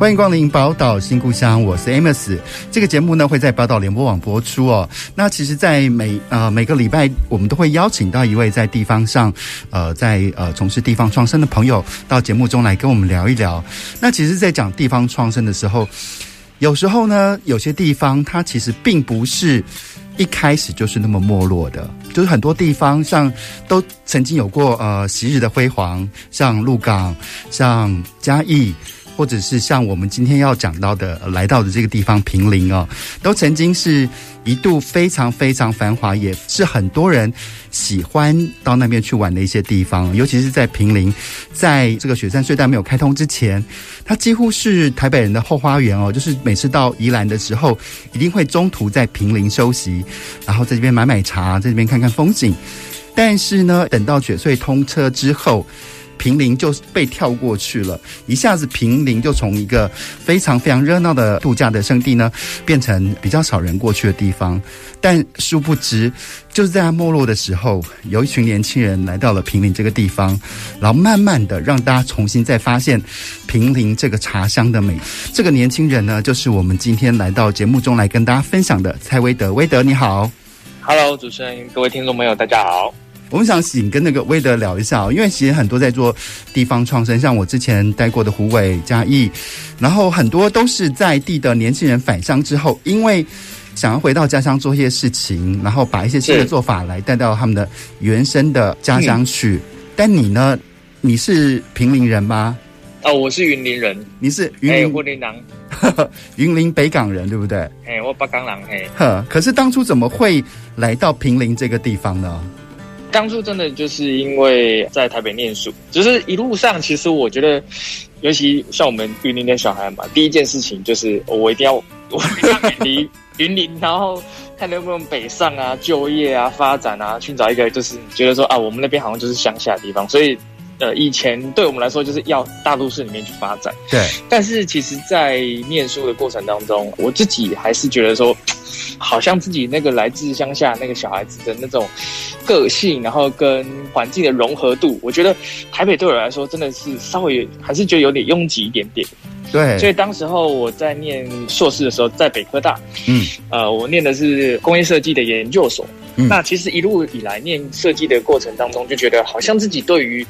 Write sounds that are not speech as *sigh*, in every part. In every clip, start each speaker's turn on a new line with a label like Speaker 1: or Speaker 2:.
Speaker 1: 欢迎光临宝岛新故乡，我是 Amos。这个节目呢会在宝岛联播网播出哦。那其实，在每呃每个礼拜，我们都会邀请到一位在地方上呃在呃从事地方创生的朋友到节目中来跟我们聊一聊。那其实，在讲地方创生的时候，有时候呢，有些地方它其实并不是一开始就是那么没落的，就是很多地方像都曾经有过呃昔日的辉煌，像鹿港，像嘉义。或者是像我们今天要讲到的，来到的这个地方平林哦，都曾经是一度非常非常繁华，也是很多人喜欢到那边去玩的一些地方。尤其是在平林，在这个雪山隧道没有开通之前，它几乎是台北人的后花园哦。就是每次到宜兰的时候，一定会中途在平林休息，然后在这边买买茶，在这边看看风景。但是呢，等到雪隧通车之后，平林就被跳过去了，一下子平林就从一个非常非常热闹的度假的圣地呢，变成比较少人过去的地方。但殊不知，就是在它没落的时候，有一群年轻人来到了平林这个地方，然后慢慢的让大家重新再发现平林这个茶香的美。这个年轻人呢，就是我们今天来到节目中来跟大家分享的蔡威德。威德你好
Speaker 2: ，Hello，主持人，各位听众朋友，大家好。
Speaker 1: 我们想请跟那个威德聊一下，因为其实很多在做地方创生，像我之前待过的虎尾、嘉义，然后很多都是在地的年轻人返乡之后，因为想要回到家乡做一些事情，然后把一些新的做法来带到他们的原生的家乡去。嗯、但你呢？你是平林人吗？
Speaker 2: 哦，我是云林人。
Speaker 1: 你是云林？
Speaker 2: 云林人，*laughs*
Speaker 1: 云林北港人对不对？
Speaker 2: 哎，我北港人嘿。
Speaker 1: 呵，可是当初怎么会来到平林这个地方呢？
Speaker 2: 当初真的就是因为在台北念书，只是一路上，其实我觉得，尤其像我们云林的小孩嘛，第一件事情就是我一定要，*laughs* 我一定要远离云林，然后看能不能北上啊，就业啊，发展啊，寻找一个就是觉得说啊，我们那边好像就是乡下的地方，所以。呃，以前对我们来说就是要大都市里面去发展，
Speaker 1: 对。
Speaker 2: 但是其实，在念书的过程当中，我自己还是觉得说，好像自己那个来自乡下那个小孩子的那种个性，然后跟环境的融合度，我觉得台北对我来说真的是稍微还是觉得有点拥挤一点点。
Speaker 1: 对。
Speaker 2: 所以当时候我在念硕士的时候，在北科大，
Speaker 1: 嗯，
Speaker 2: 呃，我念的是工业设计的研究所。
Speaker 1: 嗯、
Speaker 2: 那其实一路以来念设计的过程当中，就觉得好像自己对于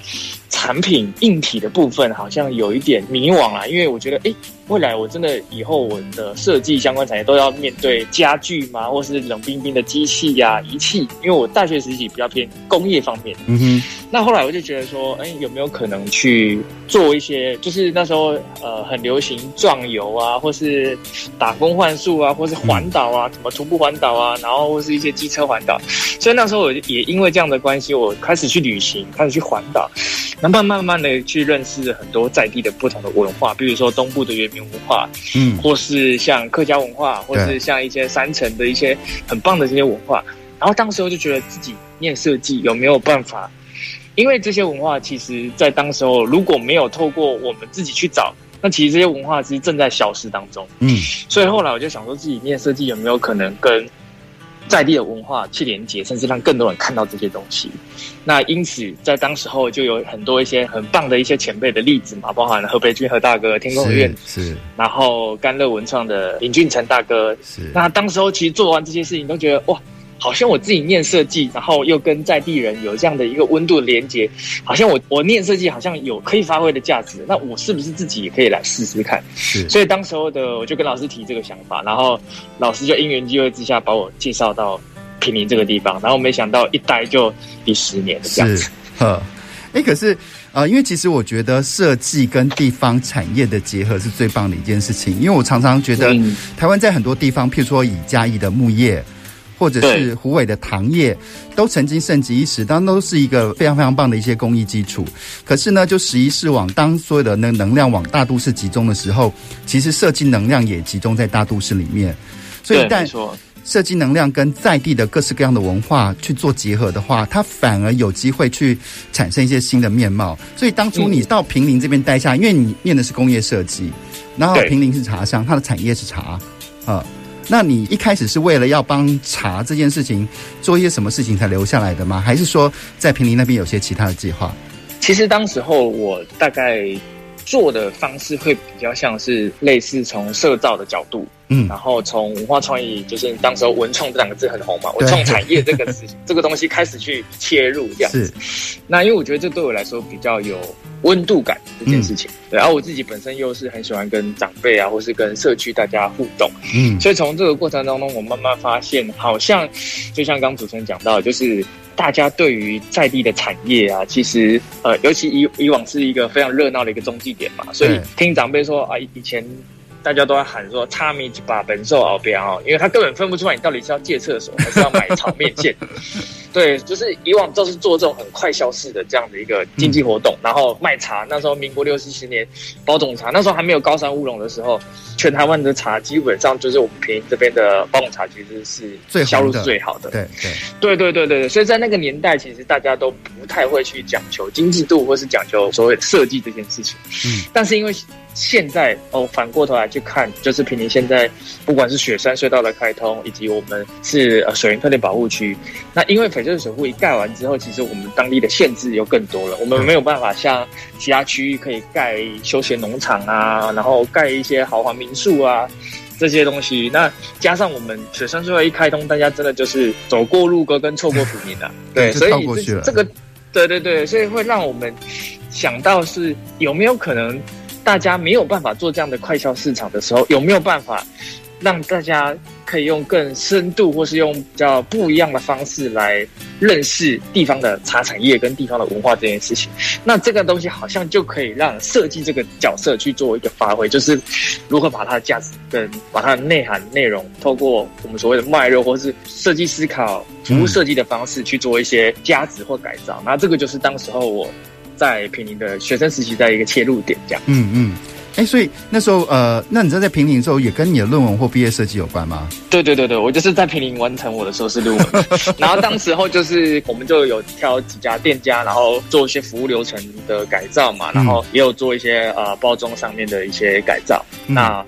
Speaker 2: 产品硬体的部分好像有一点迷惘啊，因为我觉得，哎，未来我真的以后我的设计相关产业都要面对家具嘛，或是冷冰冰的机器呀、仪器，因为我大学时期比较偏工业方面。
Speaker 1: 嗯哼。
Speaker 2: 那后来我就觉得说，哎，有没有可能去做一些，就是那时候呃很流行壮游啊，或是打工换宿啊，或是环岛啊，什么徒步环岛啊，然后或是一些机车环岛。所以那时候我也因为这样的关系，我开始去旅行，开始去环岛，慢慢慢慢的去认识很多在地的不同的文化，比如说东部的原民文化，
Speaker 1: 嗯，
Speaker 2: 或是像客家文化，或是像一些山城的一些很棒的这些文化。然后当时候就觉得自己念设计有没有办法，因为这些文化其实在当时候如果没有透过我们自己去找，那其实这些文化其实正在消失当中。
Speaker 1: 嗯，
Speaker 2: 所以后来我就想说，自己念设计有没有可能跟在地的文化去连接，甚至让更多人看到这些东西。那因此，在当时候就有很多一些很棒的一些前辈的例子嘛，包含了何培军何大哥、天工学院
Speaker 1: 是，
Speaker 2: 然后甘乐文创的林俊成大哥
Speaker 1: 是。
Speaker 2: 那当时候其实做完这些事情，都觉得哇。好像我自己念设计，然后又跟在地人有这样的一个温度的连接，好像我我念设计好像有可以发挥的价值，那我是不是自己也可以来试试看？
Speaker 1: 是，
Speaker 2: 所以当时候的我就跟老师提这个想法，然后老师就因缘机会之下把我介绍到平林这个地方，然后没想到一待就第十年的这样子。
Speaker 1: 呵，哎，可是呃，因为其实我觉得设计跟地方产业的结合是最棒的一件事情，因为我常常觉得台湾在很多地方，譬如说以嘉义的木业。或者是虎尾的糖业，都曾经盛极一时，当然都是一个非常非常棒的一些工艺基础。可是呢，就十一世往，当所有的那能量往大都市集中的时候，其实设计能量也集中在大都市里面。所以，一旦设计能量跟在地的各式各样的文化去做结合的话，它反而有机会去产生一些新的面貌。所以，当初你到平林这边待下，因为你念的是工业设计，然后平林是茶乡，它的产业是茶啊。那你一开始是为了要帮茶这件事情做一些什么事情才留下来的吗？还是说在平林那边有些其他的计划？
Speaker 2: 其实当时候我大概做的方式会比较像是类似从社造的角度。嗯，然后从文化创意，就是当时候文创这两个字很红嘛，文创产业这个事情，*laughs* 这个东西开始去切入这样子。那因为我觉得这对我来说比较有温度感这件事情，嗯、对。然后我自己本身又是很喜欢跟长辈啊，或是跟社区大家互动，嗯，所以从这个过程当中，我慢慢发现，好像就像刚刚主持人讲到，就是大家对于在地的产业啊，其实呃，尤其以以往是一个非常热闹的一个中继点嘛，所以听长辈说啊，以前。大家都在喊说“差米把本寿熬边哦”，因为他根本分不出来你到底是要借厕所还是要买炒面线。*laughs* 对，就是以往都是做这种很快消式的这样的一个经济活动，嗯、然后卖茶。那时候民国六七十年，包种茶，那时候还没有高山乌龙的时候，全台湾的茶基本上就是我们坪林这边的包种茶，其实是最销路是最好的。对对对对对对，所以在那个年代，其实大家都不太会去讲求精致度，或是讲求所谓的设计这件事情。嗯，但是因为现在哦，反过头来去看，就是平林现在不管是雪山隧道的开通，以及我们是呃水源特定保护区，那因为翡翠水库一盖完之后，其实我们当地的限制又更多了，我们没有办法像其他区域可以盖休闲农场啊，然后盖一些豪华民宿啊这些东西。那加上我们雪山隧道一开通，大家真的就是走过路过跟错过平民了，*laughs* 对，所以这这个对对对，所以会让我们想到是有没有可能。大家没有办法做这样的快销市场的时候，有没有办法让大家可以用更深度，或是用比较不一样的方式来认识地方的茶产业跟地方的文化这件事情？那这个东西好像就可以让设计这个角色去做一个发挥，就是如何把它的价值跟把它的内涵内容，透过我们所谓的脉络或是设计思考、服务设计的方式去做一些加值或改造。那这个就是当时候我。在平林的学生时期，在一个切入点这样。嗯嗯，
Speaker 1: 哎、欸，所以那时候呃，那你知道在平林的时候，也跟你的论文或毕业设计有关吗？
Speaker 2: 对对对对，我就是在平林完成我的硕士论文，*laughs* 然后当时候就是我们就有挑几家店家，然后做一些服务流程的改造嘛，然后也有做一些呃包装上面的一些改造。嗯、那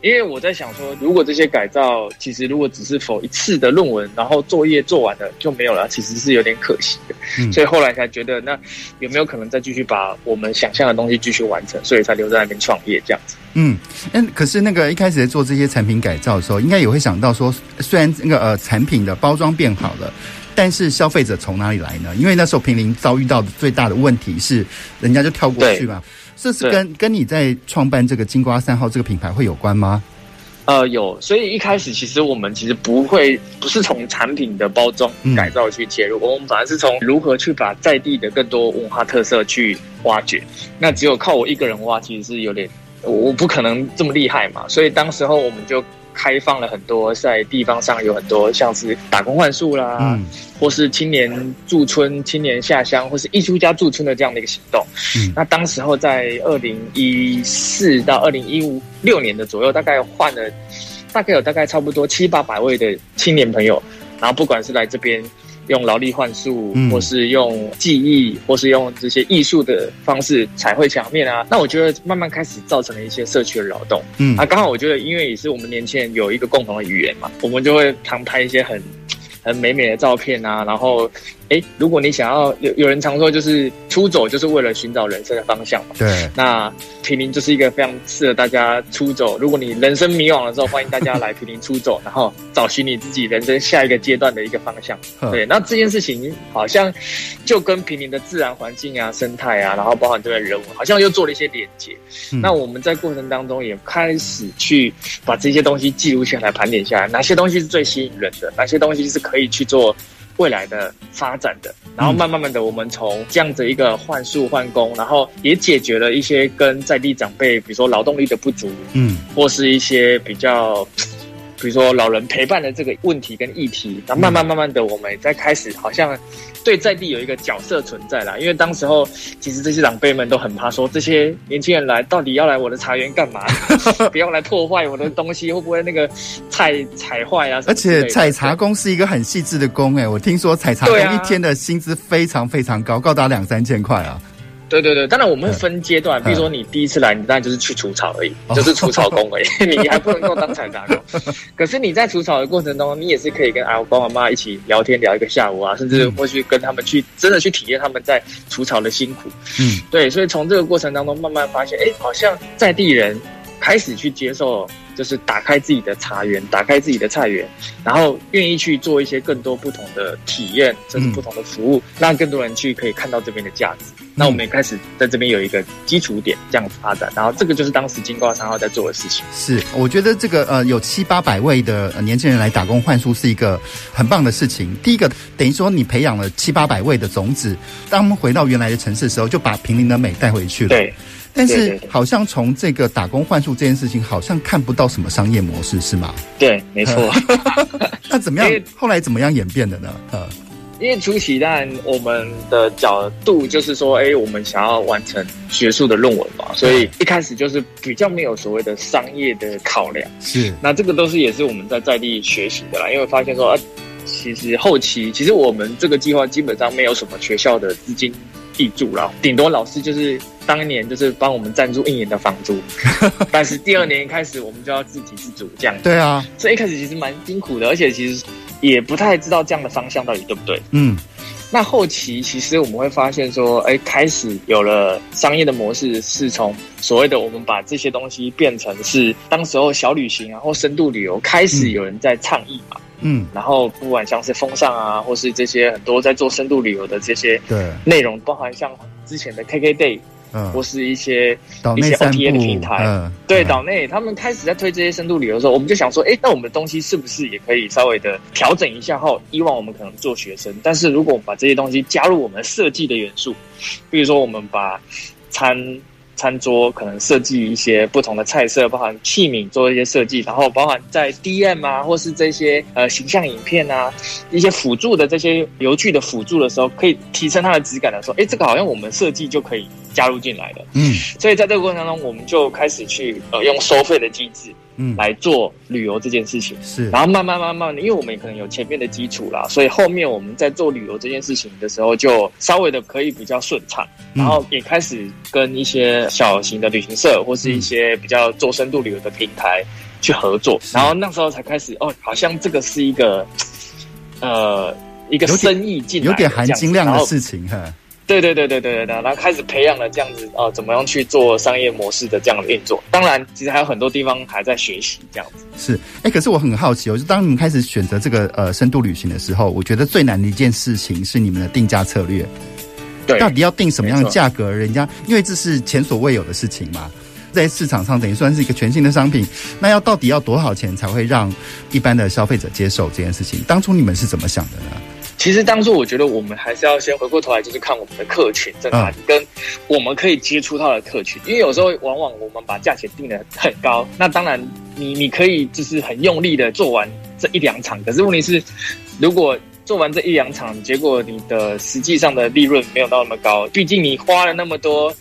Speaker 2: 因为我在想说，如果这些改造其实如果只是否一次的论文，然后作业做完了就没有了，其实是有点可惜的。嗯，所以后来才觉得，那有没有可能再继续把我们想象的东西继续完成？所以才留在那边创业这样子。
Speaker 1: 嗯，嗯，可是那个一开始在做这些产品改造的时候，应该也会想到说，虽然那个呃产品的包装变好了，但是消费者从哪里来呢？因为那时候平林遭遇到的最大的问题是，人家就跳过去嘛。这是跟跟你在创办这个金瓜三号这个品牌会有关吗？
Speaker 2: 呃，有，所以一开始其实我们其实不会，不是从产品的包装改造去切入，嗯、我们反而是从如何去把在地的更多文化特色去挖掘。那只有靠我一个人挖，其实是有点，我不可能这么厉害嘛。所以当时候我们就。开放了很多，在地方上有很多像是打工换宿啦，嗯、或是青年驻村、青年下乡，或是艺术家驻村的这样的一个行动。嗯，那当时候在二零一四到二零一五六年的左右，大概换了大概有大概差不多七八百位的青年朋友，然后不管是来这边。用劳力幻术，或是用技艺，或是用这些艺术的方式彩绘墙面啊，那我觉得慢慢开始造成了一些社区的扰动。嗯，啊，刚好我觉得，因为也是我们年轻人有一个共同的语言嘛，我们就会常拍一些很很美美的照片啊，然后。哎，如果你想要有有人常说，就是出走就是为了寻找人生的方向嘛。对，那平林就是一个非常适合大家出走。如果你人生迷惘的时候，欢迎大家来平林出走，然后找寻你自己人生下一个阶段的一个方向。*laughs* 对，那这件事情好像就跟平林的自然环境啊、生态啊，然后包含这边人文，好像又做了一些连接。嗯、那我们在过程当中也开始去把这些东西记录下来、盘点下来，哪些东西是最吸引人的，哪些东西是可以去做。未来的发展的，然后慢慢慢的，我们从这样子一个换宿换工，然后也解决了一些跟在地长辈，比如说劳动力的不足，嗯，或是一些比较比如说老人陪伴的这个问题跟议题，然后慢慢慢慢的，我们在开始好像对在地有一个角色存在啦。因为当时候其实这些长辈们都很怕说，这些年轻人来到底要来我的茶园干嘛？*laughs* 不要来破坏我的东西，会不会那个菜踩坏啊？*laughs*
Speaker 1: 而且采茶工是一个很细致的工诶，我听说采茶工一天的薪资非常非常高，高达两三千块啊。
Speaker 2: 对对对，当然我们会分阶段，比如说你第一次来，你当然就是去除草而已，就是除草工而已，*laughs* 你还不能够当采茶工。可是你在除草的过程中，你也是可以跟阿公阿妈一起聊天聊一个下午啊，甚至会去跟他们去真的去体验他们在除草的辛苦。嗯，对，所以从这个过程当中慢慢发现，哎，好像在地人开始去接受。就是打开自己的茶园，打开自己的菜园，然后愿意去做一些更多不同的体验，甚至不同的服务，嗯、让更多人去可以看到这边的价值。嗯、那我们也开始在这边有一个基础点这样子发展，然后这个就是当时金瓜三号在做的事情。
Speaker 1: 是，我觉得这个呃有七八百位的年轻人来打工换书是一个很棒的事情。第一个等于说你培养了七八百位的种子，当他们回到原来的城市的时候，就把平林的美带回去了。
Speaker 2: 对。
Speaker 1: 但是好像从这个打工换宿这件事情，好像看不到什么商业模式，是吗？
Speaker 2: 对，没错。*laughs*
Speaker 1: 那怎么样？后来怎么样演变的呢？呃，
Speaker 2: 因为初期当然我们的角度就是说，哎，我们想要完成学术的论文嘛，所以一开始就是比较没有所谓的商业的考量。
Speaker 1: 是，
Speaker 2: 那这个都是也是我们在在地学习的啦，因为发现说，啊，其实后期其实我们这个计划基本上没有什么学校的资金。记住了，顶多老师就是当年就是帮我们赞助一年的房租，*laughs* 但是第二年开始我们就要自给自足这样。
Speaker 1: 对啊，
Speaker 2: 所以一开始其实蛮辛苦的，而且其实也不太知道这样的方向到底对不对。嗯，那后期其实我们会发现说，哎，开始有了商业的模式，是从所谓的我们把这些东西变成是当时候小旅行啊或深度旅游，开始有人在倡议嘛。嗯，然后不管像是风尚啊，或是这些很多在做深度旅游的这些对内容，包含像之前的 KK Day，嗯，或是一些一些 OTA 的平台，嗯，对，岛内他们开始在推这些深度旅游的时候，我们就想说，哎，那我们的东西是不是也可以稍微的调整一下？后以往我们可能做学生，但是如果我们把这些东西加入我们设计的元素，比如说我们把餐。餐桌可能设计一些不同的菜色，包含器皿做一些设计，然后包含在 DM 啊，或是这些呃形象影片啊，一些辅助的这些游具的辅助的时候，可以提升它的质感的时候，哎，这个好像我们设计就可以加入进来的。嗯，所以在这个过程当中，我们就开始去呃用收费的机制。嗯，来做旅游这件事情。是，然后慢慢慢慢的，因为我们也可能有前面的基础啦，所以后面我们在做旅游这件事情的时候，就稍微的可以比较顺畅，然后也开始跟一些小型的旅行社或是一些比较做深度旅游的平台去合作，然后那时候才开始哦，好像这个是一个呃一个生意进来
Speaker 1: 有点含金量的事情哈。
Speaker 2: 对对对对对对，然后开始培养了这样子啊、呃，怎么样去做商业模式的这样的运作？当然，其实还有很多地方还在学习这样子。
Speaker 1: 是，哎，可是我很好奇哦，就当你们开始选择这个呃深度旅行的时候，我觉得最难的一件事情是你们的定价策略。
Speaker 2: 对，
Speaker 1: 到底要定什么样的价格？人家因为这是前所未有的事情嘛，在市场上等于算是一个全新的商品，那要到底要多少钱才会让一般的消费者接受这件事情？当初你们是怎么想的呢？
Speaker 2: 其实当初我觉得我们还是要先回过头来，就是看我们的客群在哪里，跟我们可以接触到的客群。因为有时候往往我们把价钱定得很高，那当然你你可以就是很用力的做完这一两场，可是问题是，如果做完这一两场，结果你的实际上的利润没有到那么高，毕竟你花了那么多。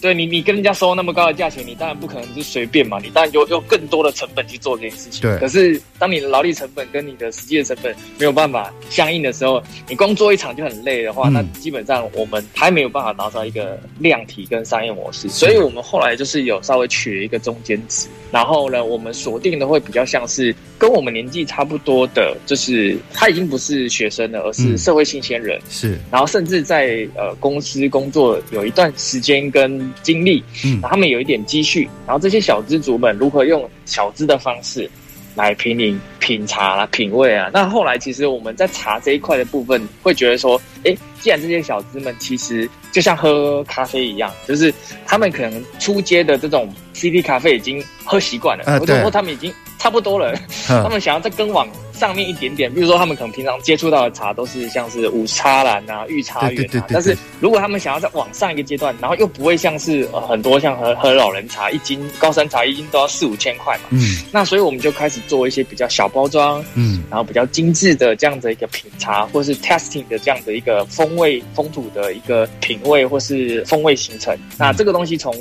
Speaker 2: 对你，你跟人家收那么高的价钱，你当然不可能是随便嘛，你当然就用更多的成本去做这件事情。对。可是当你的劳力成本跟你的实际的成本没有办法相应的时候，你光做一场就很累的话，嗯、那基本上我们还没有办法拿到一个量体跟商业模式。所以我们后来就是有稍微取了一个中间值，然后呢，我们锁定的会比较像是跟我们年纪差不多的，就是他已经不是学生了，而是社会新鲜人。嗯、是。然后甚至在呃公司工作有一段时间跟经历，嗯，然后他们有一点积蓄，然后这些小资族们如何用小资的方式来品饮、品茶啦、品味啊？那后来其实我们在茶这一块的部分，会觉得说，哎，既然这些小资们其实就像喝咖啡一样，就是他们可能出街的这种 CD 咖啡已经喝习惯了，或者说他们已经差不多了，他们想要再更往上面一点点，比如说他们可能平常接触到的茶都是像是五茶兰啊、御茶园啊，但是如果他们想要再往上一个阶段，然后又不会像是、呃、很多像喝喝老人茶一斤高山茶一斤都要四五千块嘛，嗯，那所以我们就开始做一些比较小包装，嗯，然后比较精致的这样的一个品茶，或是 testing 的这样的一个风味风土的一个品味或是风味形成，嗯、那这个东西从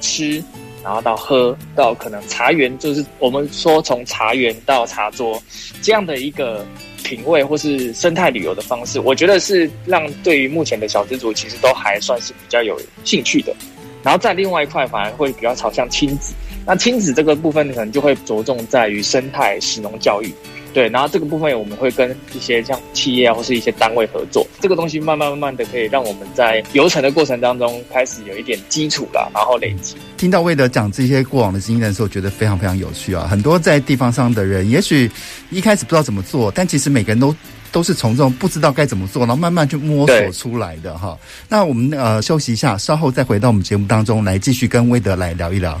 Speaker 2: 吃。然后到喝，到可能茶园，就是我们说从茶园到茶桌这样的一个品味或是生态旅游的方式，我觉得是让对于目前的小资族其实都还算是比较有兴趣的。然后在另外一块反而会比较朝向亲子，那亲子这个部分可能就会着重在于生态食农教育。对，然后这个部分我们会跟一些像企业啊，或是一些单位合作，这个东西慢慢慢慢的可以让我们在流程的过程当中开始有一点基础了，然后累积。
Speaker 1: 听到魏德讲这些过往的经验的时候，觉得非常非常有趣啊！很多在地方上的人，也许一开始不知道怎么做，但其实每个人都都是从这种不知道该怎么做，然后慢慢去摸索出来的哈。那我们呃休息一下，稍后再回到我们节目当中来继续跟威德来聊一聊。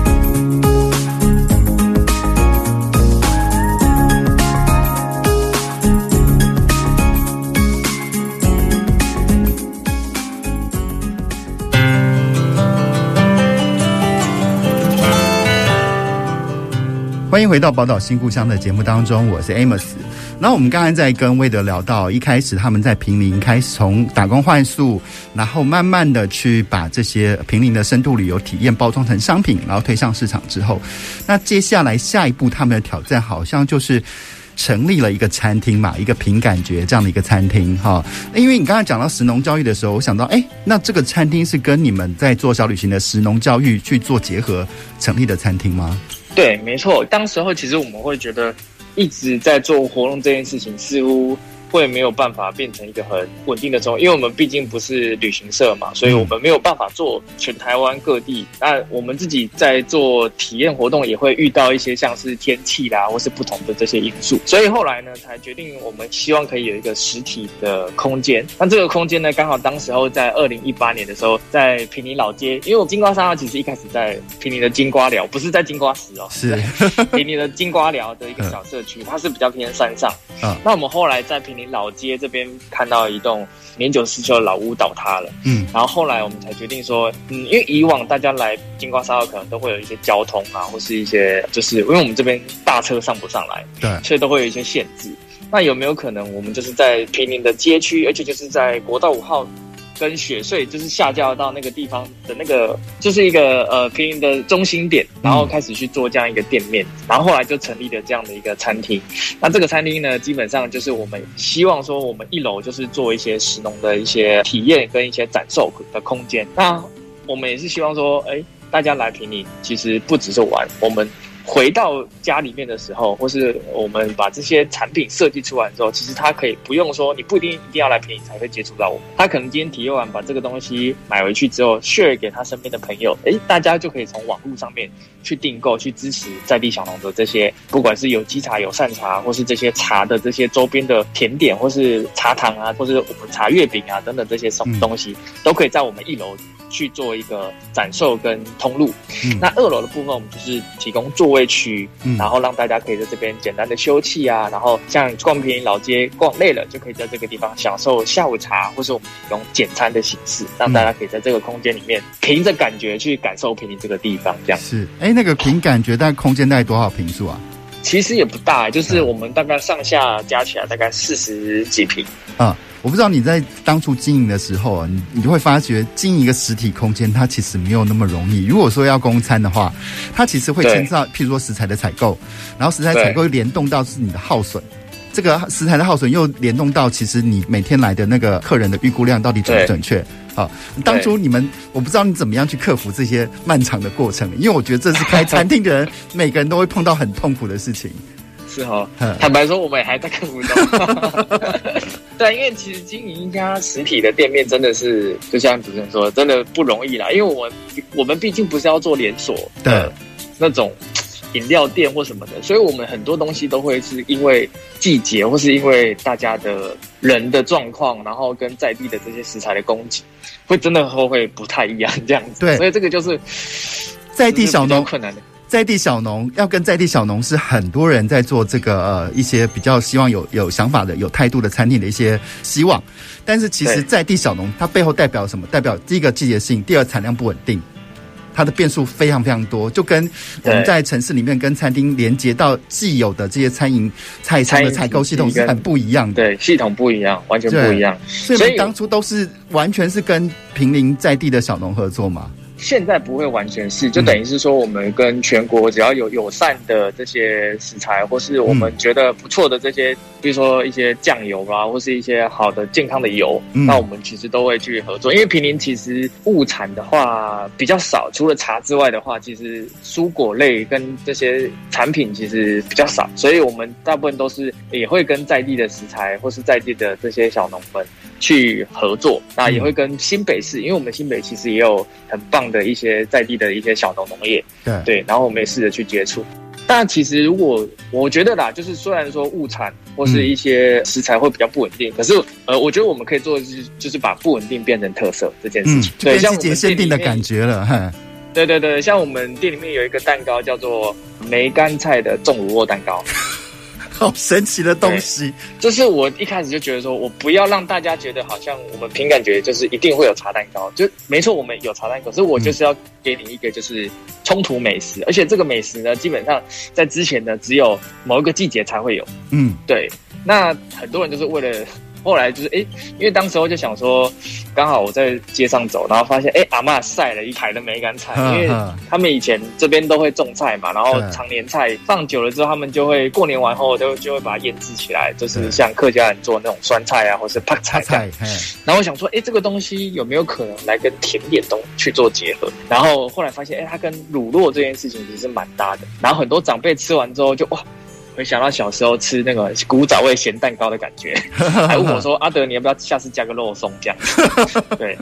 Speaker 1: 欢迎回到宝岛新故乡的节目当中，我是 Amos。那我们刚才在跟魏德聊到，一开始他们在平林开始从打工换宿，然后慢慢的去把这些平林的深度旅游体验包装成商品，然后推向市场之后，那接下来下一步他们的挑战好像就是成立了一个餐厅嘛，一个凭感觉这样的一个餐厅哈。因为你刚才讲到食农教育的时候，我想到，哎，那这个餐厅是跟你们在做小旅行的食农教育去做结合成立的餐厅吗？
Speaker 2: 对，没错。当时候其实我们会觉得一直在做活动这件事情，似乎。会没有办法变成一个很稳定的状态，因为我们毕竟不是旅行社嘛，所以我们没有办法做全台湾各地。那我们自己在做体验活动，也会遇到一些像是天气啦，或是不同的这些因素。所以后来呢，才决定我们希望可以有一个实体的空间。那这个空间呢，刚好当时候在二零一八年的时候，在平宁老街，因为我金瓜沙号其实一开始在平宁的金瓜寮，不是在金瓜石哦，
Speaker 1: 是
Speaker 2: 平宁的金瓜寮的一个小社区，*laughs* 它是比较偏山上。啊，那我们后来在平林。老街这边看到一栋年久失修的老屋倒塌了，嗯，然后后来我们才决定说，嗯，因为以往大家来金瓜沙号可能都会有一些交通啊，或是一些就是因为我们这边大车上不上来，对，所以都会有一些限制。那有没有可能我们就是在平林的街区，而且就是在国道五号？跟雪穗就是下降到那个地方的那个，就是一个呃坪林的中心点，然后开始去做这样一个店面，然后后来就成立了这样的一个餐厅。那这个餐厅呢，基本上就是我们希望说，我们一楼就是做一些食农的一些体验跟一些展售的空间。那我们也是希望说，哎，大家来平林其实不只是玩，我们。回到家里面的时候，或是我们把这些产品设计出来之后，其实他可以不用说，你不一定一定要来便宜才会接触到我们。他可能今天体验完，把这个东西买回去之后，share 给他身边的朋友，诶，大家就可以从网络上面去订购，去支持在地小农的这些，不管是有机茶、友善茶，或是这些茶的这些周边的甜点，或是茶糖啊，或是我们茶月饼啊等等这些什么东西，都可以在我们一楼。去做一个展售跟通路，嗯、那二楼的部分我们就是提供座位区，嗯、然后让大家可以在这边简单的休憩啊，然后像逛平林老街逛累了，就可以在这个地方享受下午茶，或是我们提供简餐的形式，让大家可以在这个空间里面凭着感觉去感受平林这个地方。这样
Speaker 1: 是，哎，那个凭感觉，大概空间大概多少平数啊？
Speaker 2: 其实也不大，就是我们大概上下加起来大概四十几平
Speaker 1: 啊。我不知道你在当初经营的时候啊，你你就会发觉经营一个实体空间，它其实没有那么容易。如果说要供餐的话，它其实会牵涉到，譬如说食材的采购，然后食材采购又联动到是你的耗损，这个食材的耗损又联动到其实你每天来的那个客人的预估量到底准不准确？好，当初你们我不知道你怎么样去克服这些漫长的过程，因为我觉得这是开餐厅的人每个人都会碰到很痛苦的事情。
Speaker 2: 是哈，坦白说，我们也还在克服中。*laughs* 对，因为其实经营一家实体的店面真的是，就像主持人说，真的不容易啦。因为我们我们毕竟不是要做连锁的那种，饮料店或什么的，所以我们很多东西都会是因为季节或是因为大家的人的状况，然后跟在地的这些食材的供给，会真的会会不太一样这样子。
Speaker 1: 对，
Speaker 2: 所以这个就是
Speaker 1: 在地小农
Speaker 2: 困难的。
Speaker 1: 在地小农要跟在地小农是很多人在做这个呃一些比较希望有有想法的有态度的餐厅的一些希望，但是其实在地小农它背后代表什么？代表第一个季节性，第二产量不稳定，它的变数非常非常多，就跟我们在城市里面跟餐厅连接到既有的这些餐饮菜餐的采购系统是很不一样的，
Speaker 2: 对，系统不一样，完全不一样。
Speaker 1: 所以当初都是完全是跟平林在地的小农合作嘛。
Speaker 2: 现在不会完全是，就等于是说，我们跟全国只要有友善的这些食材，或是我们觉得不错的这些，比如说一些酱油啊，或是一些好的健康的油，那我们其实都会去合作。因为平林其实物产的话比较少，除了茶之外的话，其实蔬果类跟这些产品其实比较少，所以我们大部分都是也会跟在地的食材或是在地的这些小农们去合作。那也会跟新北市，因为我们新北其实也有很棒的一些在地的一些小农农业，对对，然后我们也试着去接触。但其实如果我觉得啦，就是虽然说物产或是一些食材会比较不稳定，嗯、可是呃，我觉得我们可以做的是，就是把不稳定变成特色这件事情。
Speaker 1: 嗯、对，像我们限定的感觉了，哈。
Speaker 2: 对对对，像我们店里面有一个蛋糕叫做梅干菜的重乳酪蛋糕。
Speaker 1: 好神奇的东西，
Speaker 2: 就是我一开始就觉得说，我不要让大家觉得好像我们凭感觉就是一定会有茶蛋糕，就没错，我们有茶蛋糕，可是我就是要给你一个就是冲突美食，而且这个美食呢，基本上在之前呢只有某一个季节才会有，嗯，对，那很多人就是为了。后来就是哎，因为当时候就想说，刚好我在街上走，然后发现哎，阿嬷晒了一排的梅干菜，因为他们以前这边都会种菜嘛，然后常年菜放久了之后，他们就会过年完后就就会把它腌制起来，就是像客家人做那种酸菜啊，或是泡菜这样。然后我想说，哎，这个东西有没有可能来跟甜点东去做结合？然后后来发现，哎，它跟乳酪这件事情其实蛮搭的。然后很多长辈吃完之后就哇。会想到小时候吃那个古早味咸蛋糕的感觉，*laughs* 还问我说：“阿德，你要不要下次加个肉松这样？” *laughs* 对，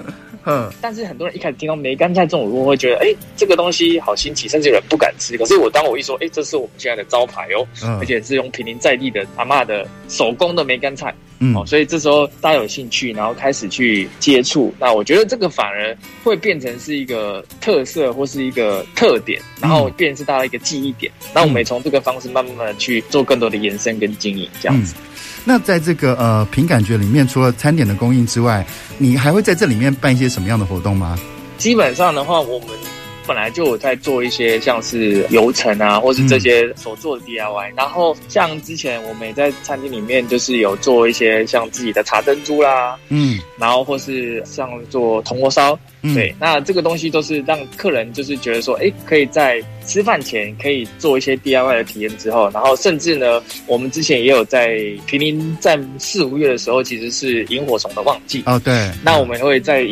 Speaker 2: 嗯。但是很多人一开始听到梅干菜这种，我会觉得，哎、欸，这个东西好新奇，甚至有人不敢吃。可是我当我一说，哎、欸，这是我们现在的招牌哦，而且是用平林在地的阿嬷的手工的梅干菜。嗯，哦，所以这时候大家有兴趣，然后开始去接触，那我觉得这个反而会变成是一个特色或是一个特点，然后变成是大家一个记忆点。那、嗯、我们也从这个方式慢慢的去做更多的延伸跟经营，这样子。嗯、
Speaker 1: 那在这个呃凭感觉里面，除了餐点的供应之外，你还会在这里面办一些什么样的活动吗？
Speaker 2: 基本上的话，我们。本来就有在做一些像是流程啊，或是这些手做的 DIY，嗯。然后像之前我们也在餐厅里面就是有做一些像自己的茶珍珠啦，嗯，然后或是像做铜锅烧，嗯，对，那这个东西都是让客人就是觉得说，哎，可以在吃饭前可以做一些 DIY 的体验之后，然后甚至呢，我们之前也有在平林在四五月的时候，其实是萤火虫的旺季
Speaker 1: 哦，对，
Speaker 2: 那我们会在。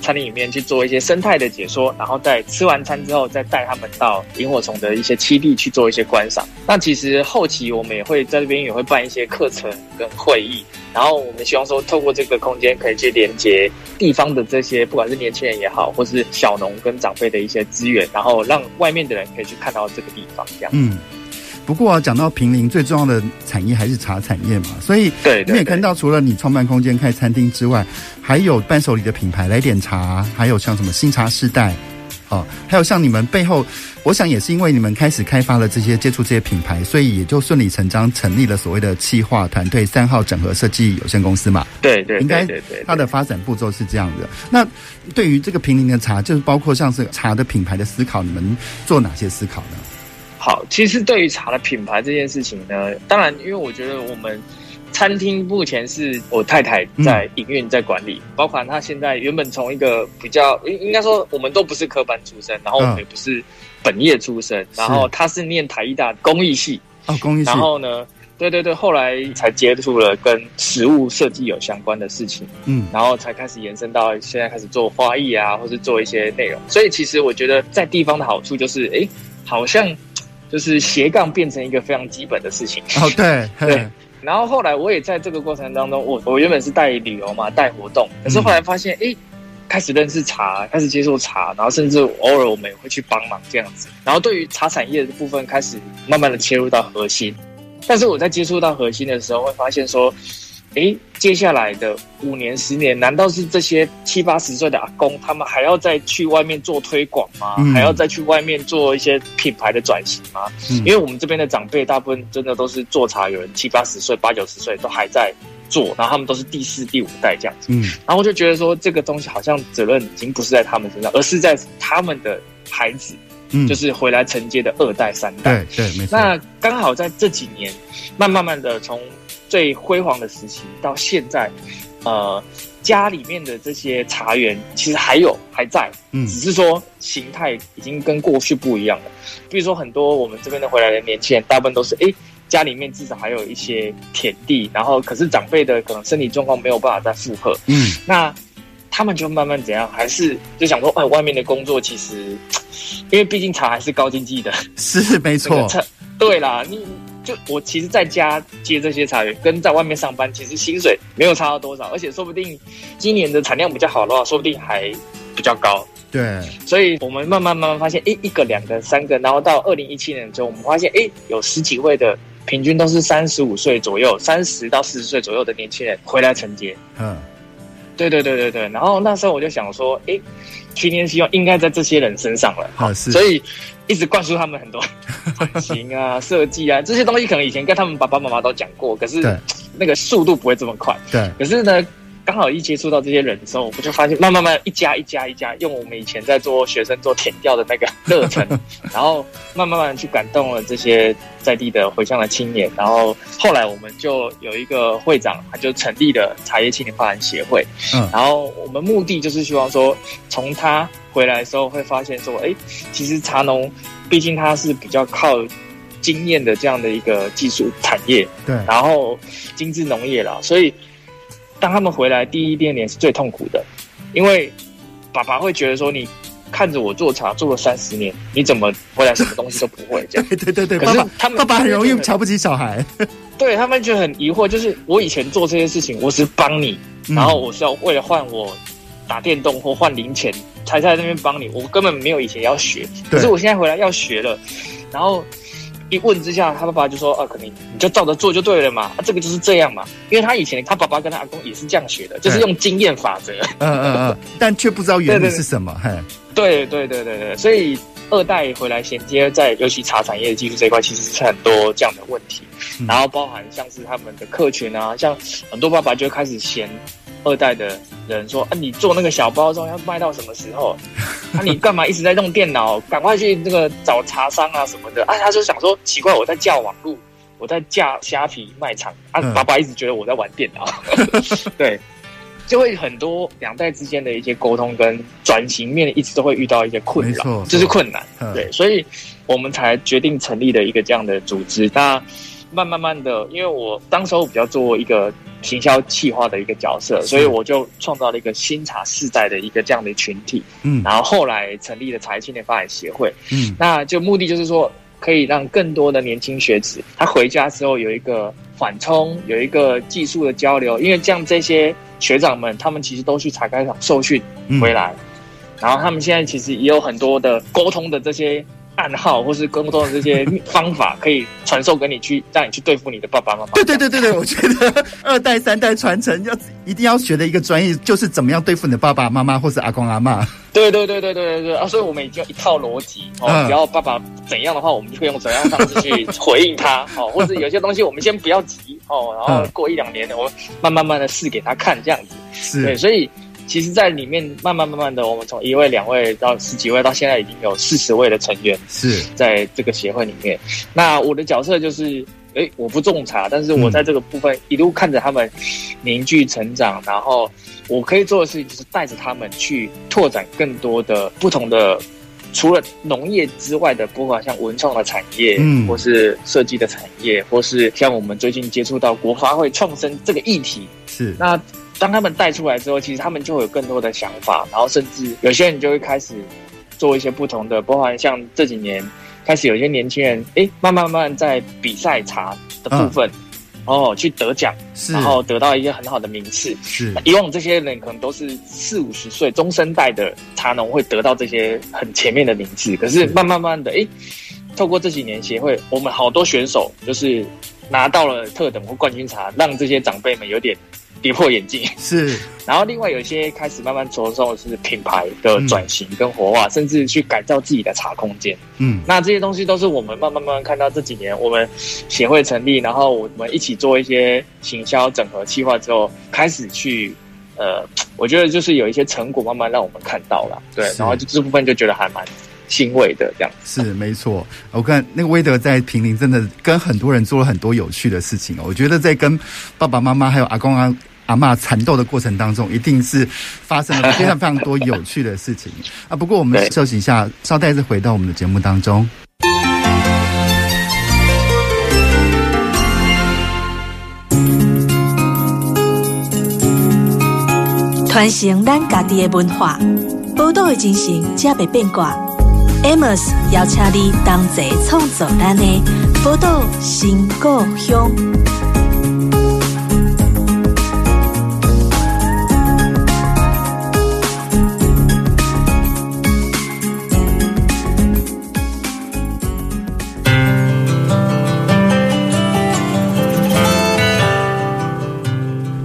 Speaker 2: 餐厅里面去做一些生态的解说，然后在吃完餐之后，再带他们到萤火虫的一些栖地去做一些观赏。那其实后期我们也会在这边也会办一些课程跟会议，然后我们希望说透过这个空间可以去连接地方的这些不管是年轻人也好，或是小农跟长辈的一些资源，然后让外面的人可以去看到这个地方这样。嗯。
Speaker 1: 不过啊，讲到平林最重要的产业还是茶产业嘛，所以对，你也看到，除了你创办空间开餐厅之外，还有伴手礼的品牌来点茶，还有像什么新茶世代，哦，还有像你们背后，我想也是因为你们开始开发了这些接触这些品牌，所以也就顺理成章成立了所谓的企划团队三号整合设计有限公司嘛。
Speaker 2: 对对，
Speaker 1: 应该它的发展步骤是这样的。那对于这个平林的茶，就是包括像是茶的品牌的思考，你们做哪些思考呢？
Speaker 2: 好，其实对于茶的品牌这件事情呢，当然，因为我觉得我们餐厅目前是我太太在营运、在管理，嗯、包括她现在原本从一个比较应应该说，我们都不是科班出身，然后我们也不是本业出身，嗯、然后她是念台艺大工艺系
Speaker 1: 哦，工艺系，
Speaker 2: 然后呢，对对对，后来才接触了跟食物设计有相关的事情，嗯，然后才开始延伸到现在开始做花艺啊，或是做一些内容。所以其实我觉得在地方的好处就是，哎，好像。就是斜杠变成一个非常基本的事情
Speaker 1: 哦，对 *laughs*
Speaker 2: 对。然后后来我也在这个过程当中，我我原本是带旅游嘛，带活动，可是后来发现，哎、嗯，开始认识茶，开始接触茶，然后甚至偶尔我们也会去帮忙这样子。然后对于茶产业的部分，开始慢慢的切入到核心。但是我在接触到核心的时候，会发现说。诶，接下来的五年、十年，难道是这些七八十岁的阿公，他们还要再去外面做推广吗？嗯、还要再去外面做一些品牌的转型吗？嗯、因为我们这边的长辈大部分真的都是做茶，有人七八十岁、八九十岁都还在做，然后他们都是第四、第五代这样子。嗯，然后我就觉得说，这个东西好像责任已经不是在他们身上，而是在他们的孩子，嗯，就是回来承接的二代、三代。对对，没错。那刚好在这几年，慢慢慢的从。最辉煌的时期到现在，呃，家里面的这些茶园其实还有还在，嗯，只是说形态已经跟过去不一样了。比如说很多我们这边的回来的年轻人，大部分都是哎，家里面至少还有一些田地，然后可是长辈的可能身体状况没有办法再负荷，嗯，那他们就慢慢怎样，还是就想说，哎，外面的工作其实，因为毕竟茶还是高经济的，
Speaker 1: 是没错，
Speaker 2: 对啦，你。就我其实在家接这些茶园，跟在外面上班，其实薪水没有差到多少，而且说不定今年的产量比较好的话，说不定还比较高。
Speaker 1: 对，
Speaker 2: 所以我们慢慢慢慢发现，哎，一个、两个、三个，然后到二零一七年的时候，我们发现，哎，有十几位的，平均都是三十五岁左右，三十到四十岁左右的年轻人回来承接。嗯，对对对对对。然后那时候我就想说，哎，青年希望应该在这些人身上了。好，是。所以。一直灌输他们很多 *laughs* 版型啊、设计啊这些东西，可能以前跟他们爸爸妈妈都讲过，可是那个速度不会这么快。对，可是呢。刚好一接触到这些人的时候，我就发现慢慢慢一家一家一家用我们以前在做学生做田调的那个热忱，*laughs* 然后慢慢慢去感动了这些在地的回乡的青年，然后后来我们就有一个会长，他就成立了茶叶青年发展协会。嗯，然后我们目的就是希望说，从他回来的时候会发现说，哎，其实茶农毕竟他是比较靠经验的这样的一个技术产业，对，然后精致农业啦，所以。当他们回来第一、第二年是最痛苦的，因为爸爸会觉得说：“你看着我做茶做了三十年，你怎么回来什么东西都不会？” *laughs* 这样
Speaker 1: 对对对，可是他们爸爸很容易瞧不起小孩，*laughs*
Speaker 2: 对他们就很疑惑，就是我以前做这些事情，我是帮你，然后我是要为了换我打电动或换零钱才在那边帮你，我根本没有以前要学，可是我现在回来要学了，然后。一问之下，他爸爸就说：“啊，可能你就照着做就对了嘛，啊，这个就是这样嘛。因为他以前他爸爸跟他阿公也是这样学的，就是用经验法则。嗯嗯嗯，
Speaker 1: 但却不知道原理是什么。
Speaker 2: 对对对对对，所以二代回来衔接在尤其茶产业技术这一块，其实是很多这样的问题。嗯、然后包含像是他们的客群啊，像很多爸爸就开始嫌。”二代的人说：“啊，你做那个小包装要卖到什么时候？*laughs* 啊，你干嘛一直在用电脑？赶快去那个找茶商啊什么的。”啊，他就想说：“奇怪，我在架网路，我在架虾皮卖场。”啊，爸爸一直觉得我在玩电脑。*laughs* 对，就会很多两代之间的一些沟通跟转型面，一直都会遇到一些困扰，就是困难。对，所以我们才决定成立了一个这样的组织。那慢慢慢的，因为我当时候比较做一个。行销企划的一个角色，所以我就创造了一个新茶世代的一个这样的群体，嗯，然后后来成立了茶叶青年发展协会，嗯，那就目的就是说，可以让更多的年轻学子，他回家之后有一个缓冲，有一个技术的交流，因为这样这些学长们，他们其实都去茶开厂受训回来，嗯，然后他们现在其实也有很多的沟通的这些。暗号或是沟通的这些方法，可以传授给你去，让你去对付你的爸爸妈妈。
Speaker 1: 对对对对对，我觉得二代三代传承要一定要学的一个专业，就是怎么样对付你的爸爸妈妈或是阿公阿嬷。
Speaker 2: 对对对对对对对啊！所以我们已经有一套逻辑哦，只要爸爸怎样的话，我们就会用怎样方式去回应他哦，或者有些东西我们先不要急哦，然后过一两年，我们慢慢慢的试给他看，这样子。是对，所以。其实，在里面慢慢慢慢的，我们从一位、两位到十几位，到现在已经有四十位的成员是在这个协会里面。那我的角色就是，哎，我不种茶，但是我在这个部分一路看着他们凝聚成长，然后我可以做的事情就是带着他们去拓展更多的不同的，除了农业之外的，不管像文创的产业，嗯，或是设计的产业，或是像我们最近接触到国发会创生这个议题，是那。当他们带出来之后，其实他们就会有更多的想法，然后甚至有些人就会开始做一些不同的，包含像这几年开始有些年轻人，哎，慢慢慢慢在比赛茶的部分，哦去得
Speaker 1: 奖，
Speaker 2: 然后得到一些很好的名次。
Speaker 1: 是
Speaker 2: 以往这些人可能都是四五十岁中生代的茶农会得到这些很前面的名次，可是慢慢慢的，哎，透过这几年协会，我们好多选手就是拿到了特等或冠军茶，让这些长辈们有点。跌破眼镜
Speaker 1: 是，
Speaker 2: 然后另外有一些开始慢慢着重的是品牌的转型跟活化，嗯、甚至去改造自己的茶空间。嗯，那这些东西都是我们慢慢慢慢看到这几年我们协会成立，然后我们一起做一些行销整合计划之后，开始去呃，我觉得就是有一些成果慢慢让我们看到了。对，然后就这部分就觉得还蛮欣慰的这样。
Speaker 1: 是没错，我看那个威德在平林真的跟很多人做了很多有趣的事情哦。我觉得在跟爸爸妈妈还有阿公阿。阿妈缠斗的过程当中，一定是发生了非常非常多有趣的事情 *laughs* 啊！不过我们休息一下，稍待再回到我们的节目当中。
Speaker 3: 传承咱家己的文化，宝岛的精神，才袂变卦。Amos 邀请你同齐创造咱的宝岛新故乡。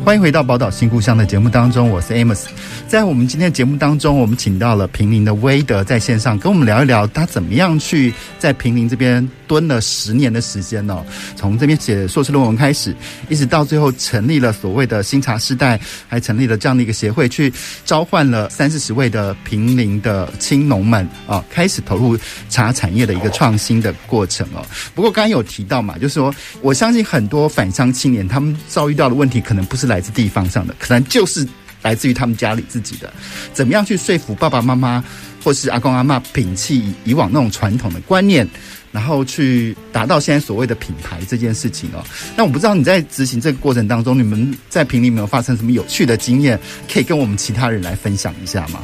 Speaker 1: 欢迎回到宝岛新故乡的节目当中，我是 Amos。在我们今天的节目当中，我们请到了平林的威德在线上，跟我们聊一聊他怎么样去在平林这边蹲了十年的时间哦。从这边写硕士论文开始，一直到最后成立了所谓的新茶世代，还成立了这样的一个协会，去召唤了三四十位的平林的青农们啊，开始投入茶产业的一个创新的过程哦。不过刚刚有提到嘛，就是说我相信很多返乡青年他们遭遇到的问题，可能不是来来自地方上的，可能就是。来自于他们家里自己的，怎么样去说服爸爸妈妈或是阿公阿妈摒弃以往那种传统的观念，然后去达到现在所谓的品牌这件事情哦。那我不知道你在执行这个过程当中，你们在平里有没有发生什么有趣的经验，可以跟我们其他人来分享一下吗？